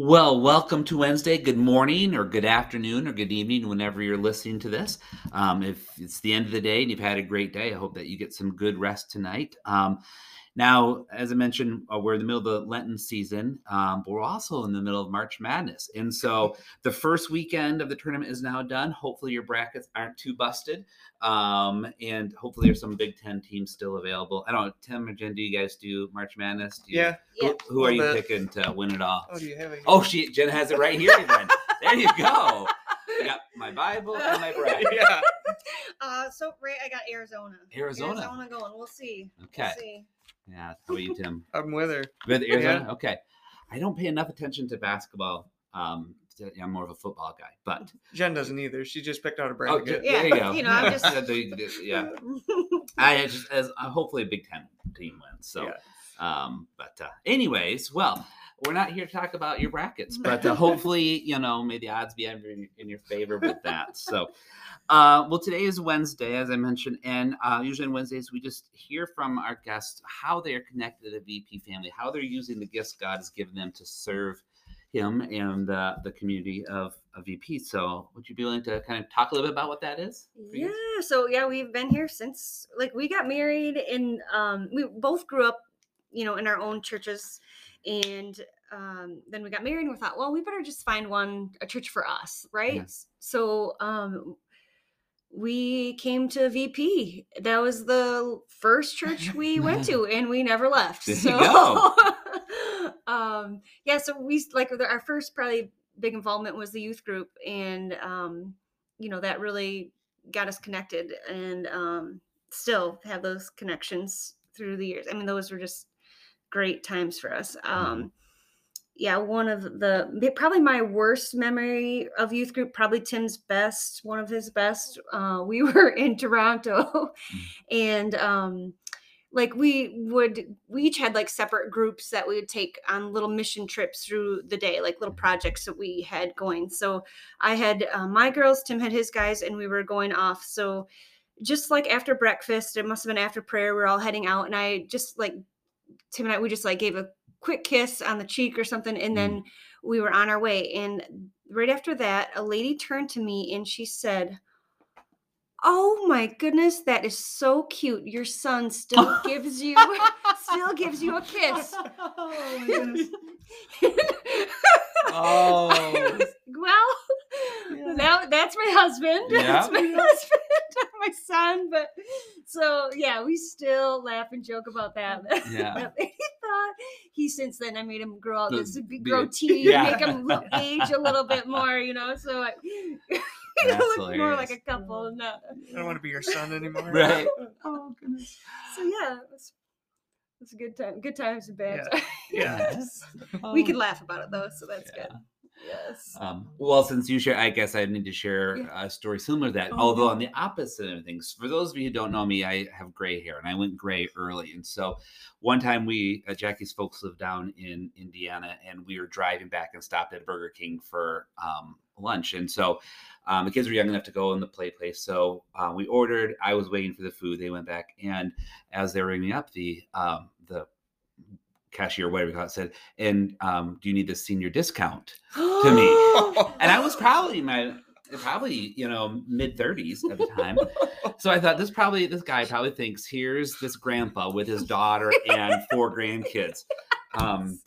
Well, welcome to Wednesday. Good morning, or good afternoon, or good evening, whenever you're listening to this. Um, if it's the end of the day and you've had a great day, I hope that you get some good rest tonight. Um, now, as I mentioned, uh, we're in the middle of the Lenten season, um, but we're also in the middle of March Madness. And so the first weekend of the tournament is now done. Hopefully, your brackets aren't too busted. Um, and hopefully, there's some Big Ten teams still available. I don't know, Tim or Jen, do you guys do March Madness? Do you, Yeah. Who, Yeah. who are you bit. picking to win it all? Oh, do you have it? Oh, she Jen has it right here. Then there you go. I got my Bible and my bracket. yeah. Uh, so Ray, I got Arizona. Arizona. Arizona going. We'll see. Okay. We'll see. Yeah. How about you, Tim? I'm with her. With Arizona? Okay. I don't pay enough attention to basketball. Um, to- I'm more of a football guy, but Jen doesn't either. She just picked out a oh, bracket. there you go. you know, I'm just- Yeah, the- the- yeah. I just as uh, hopefully a Big Ten team wins. So, Yeah. um, but uh, anyways, well, we're not here to talk about your brackets, but uh, hopefully, you know, may the odds be in in your favor with that. So, uh, well, today is Wednesday, as I mentioned, and uh, usually on Wednesdays we just hear from our guests how they are connected to the VP family, how they're using the gifts God has given them to serve Him and uh, the community of, of VP. So, would you be willing to kind of talk a little bit about what that is? for you? Yeah. So yeah, we've been here since like we got married and um, we both grew up, you know, in our own churches, and um, then we got married and we thought, well, we better just find one a church for us, right? Yeah. So um, we came to VP. That was the first church we went to, and we never left. There you so, go. um, yeah. So we like our first probably big involvement was the youth group, and um, you know that really got us connected, and um, still have those connections through the years. I mean, those were just great times for us. Um, yeah, one of the probably my worst memory of youth group, probably Tim's best, one of his best. Uh, we were in Toronto, and um, like we would, we each had like separate groups that we would take on little mission trips through the day, like little projects that we had going. So I had uh, my girls, Tim had his guys, and we were going off. So just like after breakfast, it must have been after prayer, we are all heading out, and I just like Tim and I, we just like gave a quick kiss on the cheek or something, and then mm. we were on our way. And right after that, a lady turned to me and she said, "Oh my goodness, that is so cute. Your son still gives you still gives you a kiss." oh my goodness. Oh. well, Yeah. now that's my husband. That's Yeah. my husband, not my son. But so yeah, we still laugh and joke about that. Yeah. That lady thought he since then I made him grow out The this big beard. goatee, Yeah. make him look, age a little bit more, you know. So I That's look more like a couple. No. I don't want to be your son anymore. Right. Oh goodness. So yeah, it was, it was a good time. Good times and bad Yeah. times. Yeah. Yes. We could laugh about it though, so that's Yeah. good. Yes. Um, well, since you share, I guess I need to share Yeah. a story similar to that. Oh, Although on the opposite of things, for those of you who don't know me, I have gray hair, and I went gray early. And so, one time we, uh, Jackie's folks live down in Indiana, and we were driving back and stopped at Burger King for um, lunch. And so, um, the kids were young enough to go in the play place, so uh, we ordered. I was waiting for the food. They went back, and as they were ringing up, the um, the cashier, whatever you call it, said, "And um, do you need the senior discount?" to me. and I was probably my probably you know mid thirties at the time. So I thought this probably this guy probably thinks here's this grandpa with his daughter and four grandkids. Um,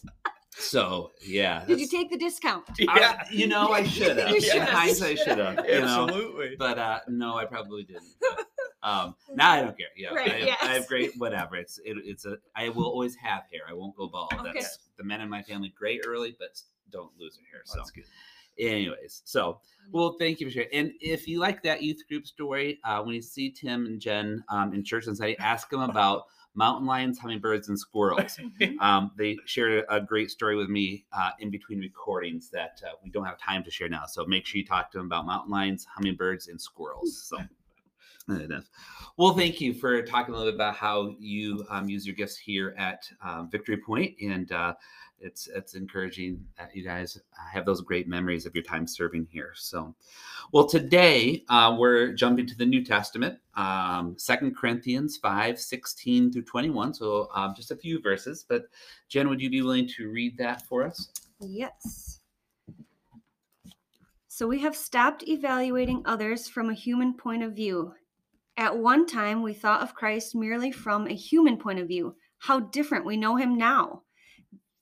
so yeah, Did you take the discount? I- yeah. you know I should have. You In should've. hindsight, should have. You know, Absolutely. but uh, no, I probably didn't. But, um, now I don't care. Yeah, Right, I, have, I have great whatever. It's it, it's a I will always have hair. I won't go bald. Okay. That's the men in my family gray early, but don't lose their hair. So That's good. Anyways so well thank you for sharing and if you like that youth group story uh, when you see tim and jen um, in church on sunday ask them about mountain lions hummingbirds and squirrels. Um, they shared a great story with me uh, in between recordings that uh, we don't have time to share now so make sure you talk to them about mountain lions hummingbirds and squirrels so. Well, thank you for talking a little bit about how you um, use your gifts here at um, Victory Point, and uh, it's it's encouraging that you guys have those great memories of your time serving here. So, well, today uh, we're jumping to the New Testament, um, Second Corinthians 5, 16 through 21. So um, just a few verses. But Jen, would you be willing to read that for us? Yes. So we have stopped evaluating others from a human point of view. At one time, we thought of Christ merely from a human point of view. How different we know him now.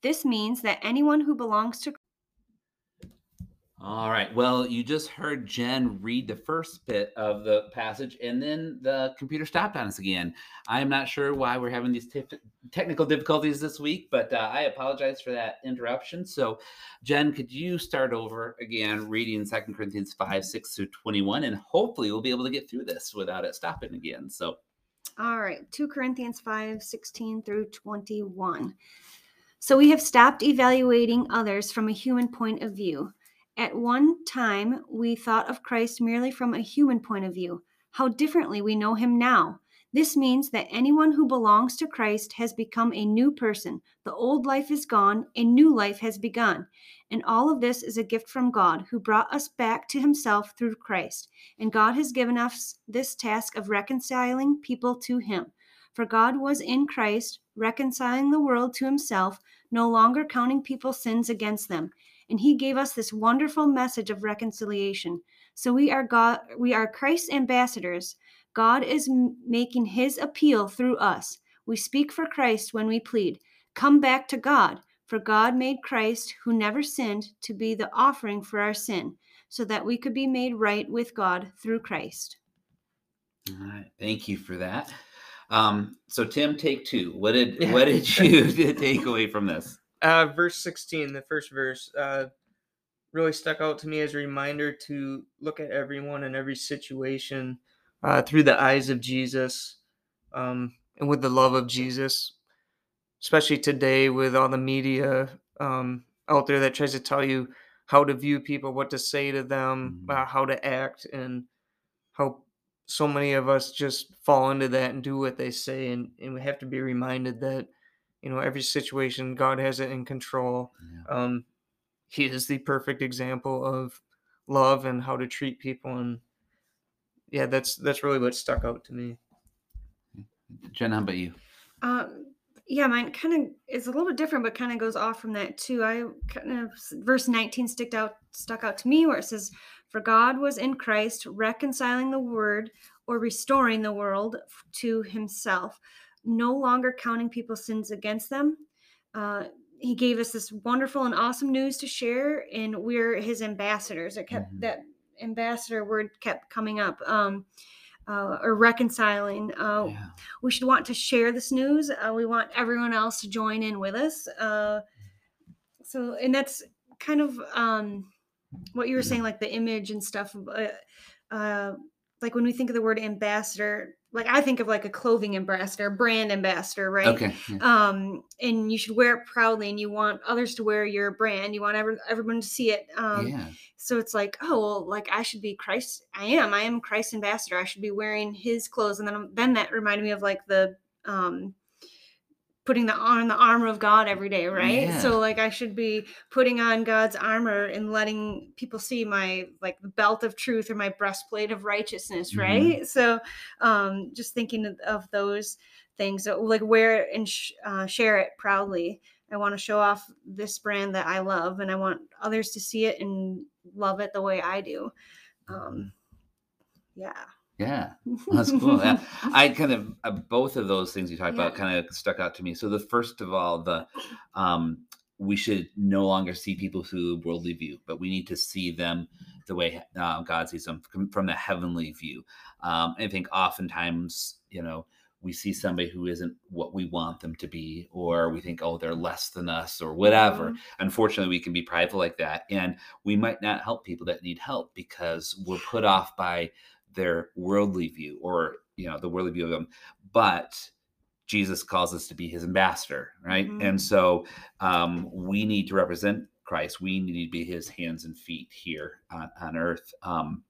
This means that anyone who belongs to All right. Well, you just heard Jen read the first bit of the passage, and then the computer stopped on us again. I am not sure why we're having these te- technical difficulties this week, but uh, I apologize for that interruption. So, Jen, could you start over again, reading Second Corinthians 5, 6 through 21, and hopefully we'll be able to get through this without it stopping again. So, All right, 2 Corinthians 5 16 through 21. So we have stopped evaluating others from a human point of view. At one time, we thought of Christ merely from a human point of view. How differently we know him now. This means that anyone who belongs to Christ has become a new person. The old life is gone, a new life has begun. And all of this is a gift from God, who brought us back to himself through Christ. And God has given us this task of reconciling people to him. For God was in Christ, reconciling the world to himself, no longer counting people's sins against them. And he gave us this wonderful message of reconciliation. So we are God we are Christ's ambassadors. God is making his appeal through us. We speak for Christ when we plead, "Come back to God." For God made Christ, who never sinned, to be the offering for our sin, so that we could be made right with God through Christ. all right. Thank you for that. Um, so, Tim, take two. What did what did you take away from this? Uh, verse 16, the first verse, uh, really stuck out to me as a reminder to look at everyone and every situation uh, through the eyes of Jesus um, and with the love of Jesus, especially today with all the media um, out there that tries to tell you how to view people, what to say to them, Mhm. uh, how to act, and how so many of us just fall into that and do what they say. And, and we have to be reminded that, you know, every situation, God has it in control. Um, he is the perfect example of love and how to treat people. And yeah, that's that's really what stuck out to me. Jen, how about you? Um, yeah, mine kind of is a little bit different, but kind of goes off from that too. I kind of verse 19 stuck out stuck out to me where it says, "For God was in Christ reconciling the word or restoring the world to Himself, no longer counting people's sins against them." Uh, he gave us this wonderful and awesome news to share, and we're His ambassadors. It kept Mhm. that ambassador word kept coming up. Um, uh, or reconciling. Uh, Yeah. we should want to share this news. Uh, we want everyone else to join in with us. Uh, so, and that's kind of um, what you were saying, like the image and stuff. Uh, uh, like when we think of the word ambassador, like I think of like a clothing ambassador, brand ambassador, right? Okay. yeah. Um, and you should wear it proudly, and you want others to wear your brand. You want every, everyone to see it. Um, yeah. so it's like, oh well, like I should be Christ. I am. I am Christ's ambassador. I should be wearing His clothes. And then then that reminded me of like the um putting the on the armor of God every day, right? Yeah. So like I should be putting on God's armor and letting people see my like the belt of truth or my breastplate of righteousness, Mhm. right? So um just thinking of, of those things, so, like wear it and sh- uh, share it proudly. I want to show off this brand that I love, and I want others to see it and love it the way I do. Um, yeah. Yeah. That's cool. Yeah. I kind of uh, both of those things you talked about kind of stuck out to me. So the first of all, the um, we should no longer see people through the worldly view, but we need to see them the way uh, God sees them from, the heavenly view. Um, I think oftentimes, you know, we see somebody who isn't what we want them to be, or we think, oh, they're less than us, or whatever. Mhm. Unfortunately, we can be prideful like that, and we might not help people that need help because we're put off by their worldly view or you know the worldly view of them but jesus calls us to be his ambassador right? Mhm. and so um, we need to represent christ. We need to be his hands and feet here on, on earth. Um,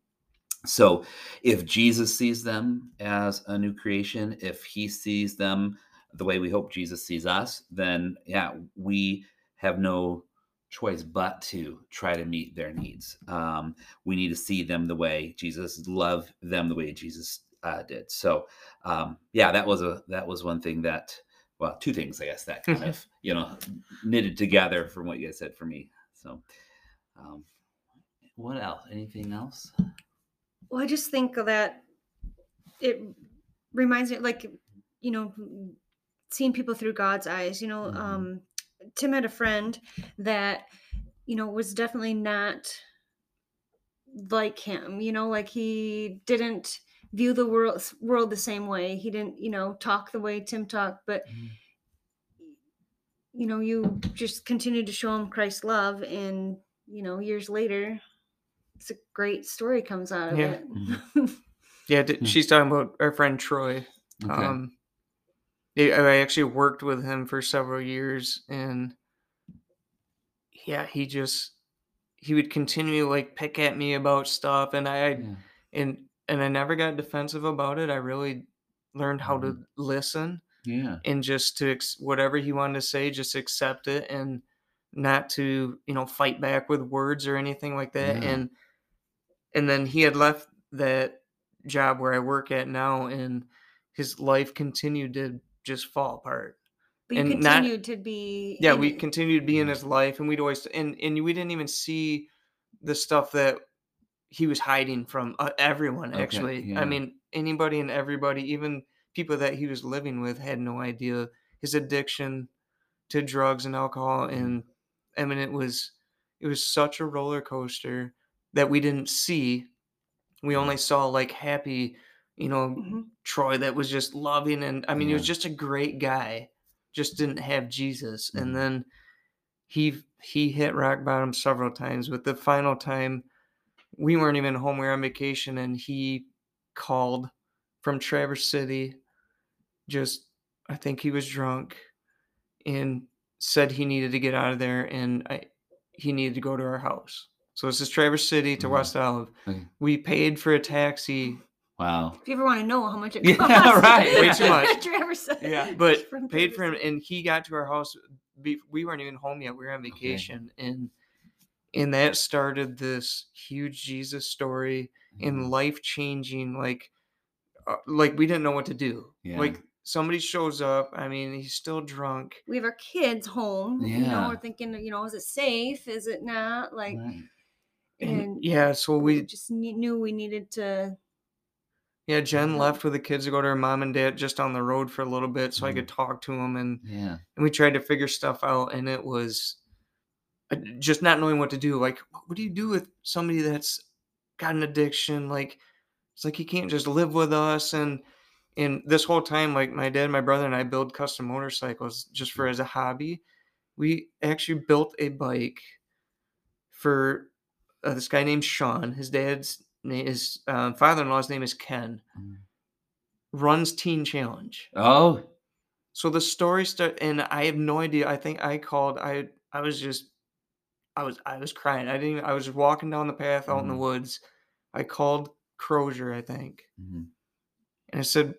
So if Jesus sees them as a new creation, if he sees them the way we hope Jesus sees us, then yeah, we have no choice but to try to meet their needs. Um, we need to see them the way Jesus, love them the way Jesus uh, did. So um, yeah, that was a that was one thing that well, two things I guess that kind of you know knitted together from what you guys said for me. So um, what else? Anything else? Well, I just think that it reminds me, like, you know, seeing people through God's eyes. You know, Mhm. um, Tim had a friend that, you know, was definitely not like him. You know, like he didn't view the world world the same way. He didn't, you know, talk the way Tim talked, but Mhm. you know, you just continue to show him Christ's love, and you know, years later, it's a great story comes out of Yeah. it. Yeah, d- Hmm. she's talking about our friend Troy. Okay. Um, yeah, I actually worked with him for several years, and yeah, he just he would continue like pick at me about stuff, and I yeah. and and I never got defensive about it. I really learned how to Mhm. listen Yeah. and just to ex- whatever he wanted to say, just accept it and not to you know fight back with words or anything like that. Yeah. And and then he had left that job where I work at now, and his life continued to just fall apart. But you And not- continued to be. Yeah, in we it. continued to be in his life, and we'd always and and we didn't even see the stuff that he was hiding from uh, everyone. Okay, Actually, yeah. I mean, anybody and everybody, even people that he was living with, had no idea his addiction to drugs and alcohol. Mm-hmm. And I mean, it was it was such a roller coaster that we didn't see. We only saw like happy, you know, Mhm. Troy that was just loving and I mean he was just a great guy. Just didn't have Jesus. Mhm. And then he he hit rock bottom several times, but the final time we weren't even home, we were on vacation and he called from Traverse City. Just I think he was drunk and said he needed to get out of there and I he needed to go to our house. So this is Traverse City to Mhm. West Olive. Okay. We paid for a taxi Wow. If you ever want to know how much it Yeah, costs, right. Way too much. Traverse. Yeah. but paid for him and he got to our house we weren't even home yet we were on Okay. vacation and and that started this huge jesus story Mhm. and life changing like uh, like we didn't know what to do Yeah. like somebody shows up i mean he's still drunk We have our kids home. You Yeah. know, we're thinking, you know, is it safe? Is it not? Like, Right. and, and yeah so we we just knew we needed to. Yeah jen Mhm. left with the kids to go to her mom and dad just on the road for a little bit so i Mhm. could talk to them and Yeah. and we tried to figure stuff out and it was uh, just not knowing what to do like what do you do with somebody that's got an addiction like it's like he can't just live with us and and this whole time like my dad my brother and i build custom motorcycles just for as a hobby we actually built a bike for uh, this guy named sean his dad's his uh, father-in-law's name is ken Mm. runs teen challenge Oh. so the story start, and I have no idea. I think I called. I I was just, I was I was crying. I didn't. Even, I was walking down the path out in the Mhm. woods. I called Crozier, I think, Mhm. and I said,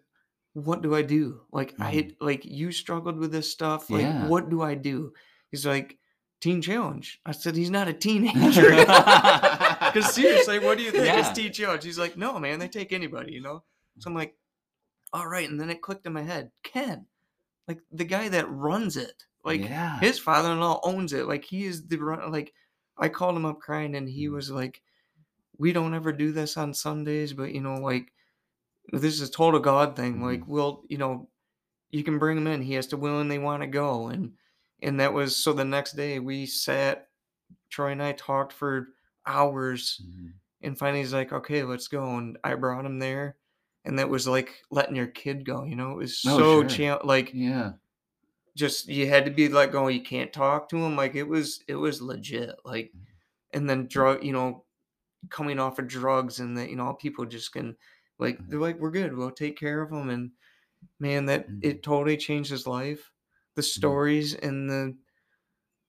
"What do I do? Like I Mhm. like you struggled with this stuff. Like Yeah. what do I do?" He's like, "Teen challenge." I said, "He's not a teenager." Because seriously, what do you think Yeah. is teen challenge? He's like, "No, man, they take anybody, you know." So I'm like, "All right," and then it clicked in my head, Ken, like the guy that runs it, like yeah. his father-in-law owns it like he is the run like i called him up crying and he was like we don't ever do this on sundays but you know like this is a total god thing mm-hmm. like we'll you know you can bring him in he has to willingly want to go and and that was so the next day we sat troy and i talked for hours Mhm. and finally he's like okay let's go and i brought him there and that was like letting your kid go you know it was Oh, so sure. cha- like Yeah. just you had to be like going you can't talk to him like it was it was legit like and then drug you know coming off of drugs and that you know people just can like Mhm. they're like we're good we'll take care of him and man that Mhm. it totally changed his life the stories and the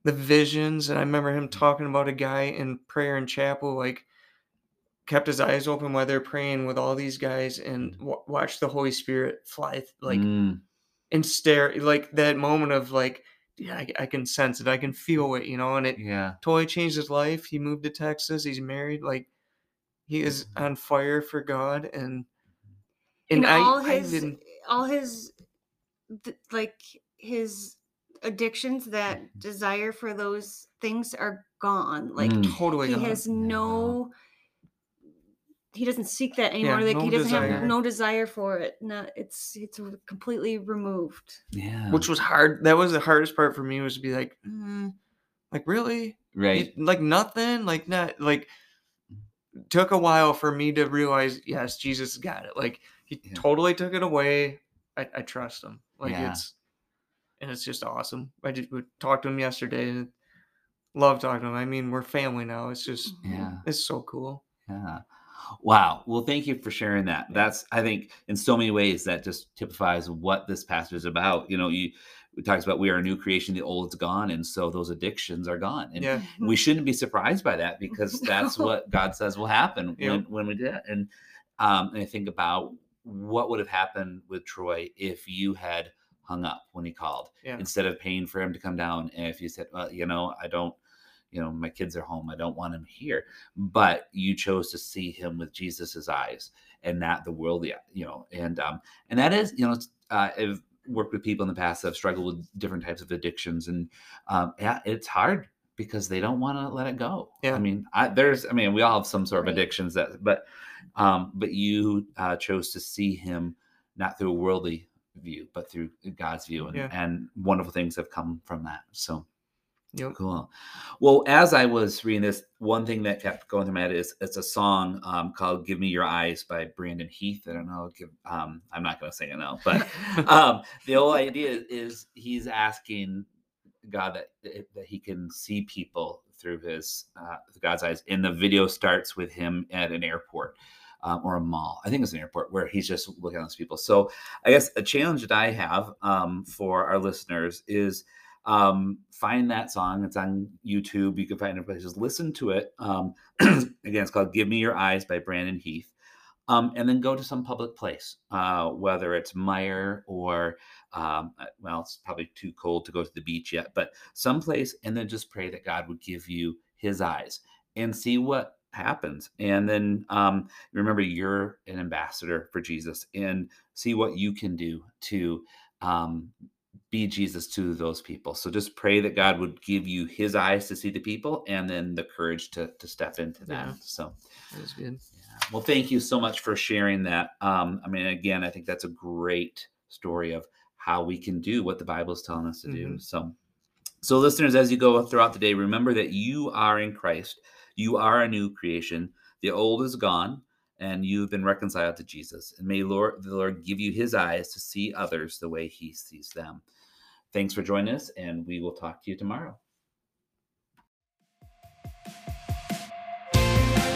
the visions and i remember him talking about a guy in prayer and chapel like kept his eyes open while they're praying with all these guys and w- watched the Holy Spirit fly like Mm, and stare like that moment of like yeah I, I can sense it I can feel it you know and it yeah. totally changed his life. He moved to Texas he's married like he is on fire for God and and and I, all I his didn't all his th- like his addictions that Mm-hmm. desire for those things are gone like Mm. totally he gone. has no he doesn't seek that anymore Yeah, like no he doesn't desire. have no desire for it no it's it's completely removed Yeah. which was hard that was the hardest part for me was to be like mm, like really right. You- like nothing like not like took a while for me to realize yes jesus got it like he Yeah. totally took it away i, I trust him like Yeah. it's and it's just awesome i just talked to him yesterday and love talking to him i mean we're family now it's just Yeah. it's so cool Yeah. Wow. Well, thank you for sharing that. That's I think in so many ways that just typifies what this passage is about. You know, you it talks about we are a new creation, the old's gone, and so those addictions are gone. And yeah we shouldn't be surprised by that because that's what God says will happen Yeah. when, when we do that. And um, and I think about what would have happened with Troy if you had hung up when he called Yeah. instead of paying for him to come down. If you said, well, you know, I don't, you know, my kids are home, I don't want him here, but you chose to see him with Jesus's eyes and not the worldly, you know, and um, and that is, you know, it's, uh, I've worked with people in the past that have struggled with different types of addictions, and um, yeah, it's hard because they don't want to let it go. Yeah. I mean, I, there's, I mean, we all have some sort of Right. addictions that, but, um, but you uh, chose to see him not through a worldly view, but through God's view, and Yeah. and wonderful things have come from that. So. Yep. Cool. Well, as I was reading this, one thing that kept going through my head is it's a song um, called "Give Me Your Eyes" by Brandon Heath. I don't know. Give, um, I'm not going to sing it now, but um, the whole idea is he's asking God that that he can see people through his uh, God's eyes. And the video starts with him at an airport. Um, or a mall. I think it's an airport where he's just looking at those people. So I guess a challenge that I have um, for our listeners is um, find that song. It's on YouTube. You can find it places. Listen to it. Um, again, it's called "Give Me Your Eyes" by Brandon Heath. Um, and then go to some public place, uh, whether it's Meijer or, um, uh, well, it's probably too cold to go to the beach yet, but someplace, and then just pray that God would give you His eyes and see what happens. And then um, remember, you're an ambassador for Jesus, and see what you can do to um, be Jesus to those people. So just pray that God would give you His eyes to see the people, and then the courage to to step into that. Yeah. So. that was good Yeah. Well, thank you so much for sharing that. Um, I mean, again, I think that's a great story of how we can do what the Bible is telling us to do. Mhm. So, so listeners, as you go throughout the day, remember that you are in Christ. You are a new creation. The old is gone, and you've been reconciled to Jesus. And may Lord, the Lord give you His eyes to see others the way He sees them. Thanks for joining us, and we will talk to you tomorrow.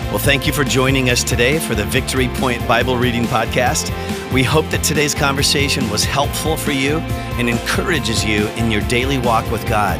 Well, thank you for joining us today for the Victory Point Bible Reading Podcast. We hope that today's conversation was helpful for you and encourages you in your daily walk with God.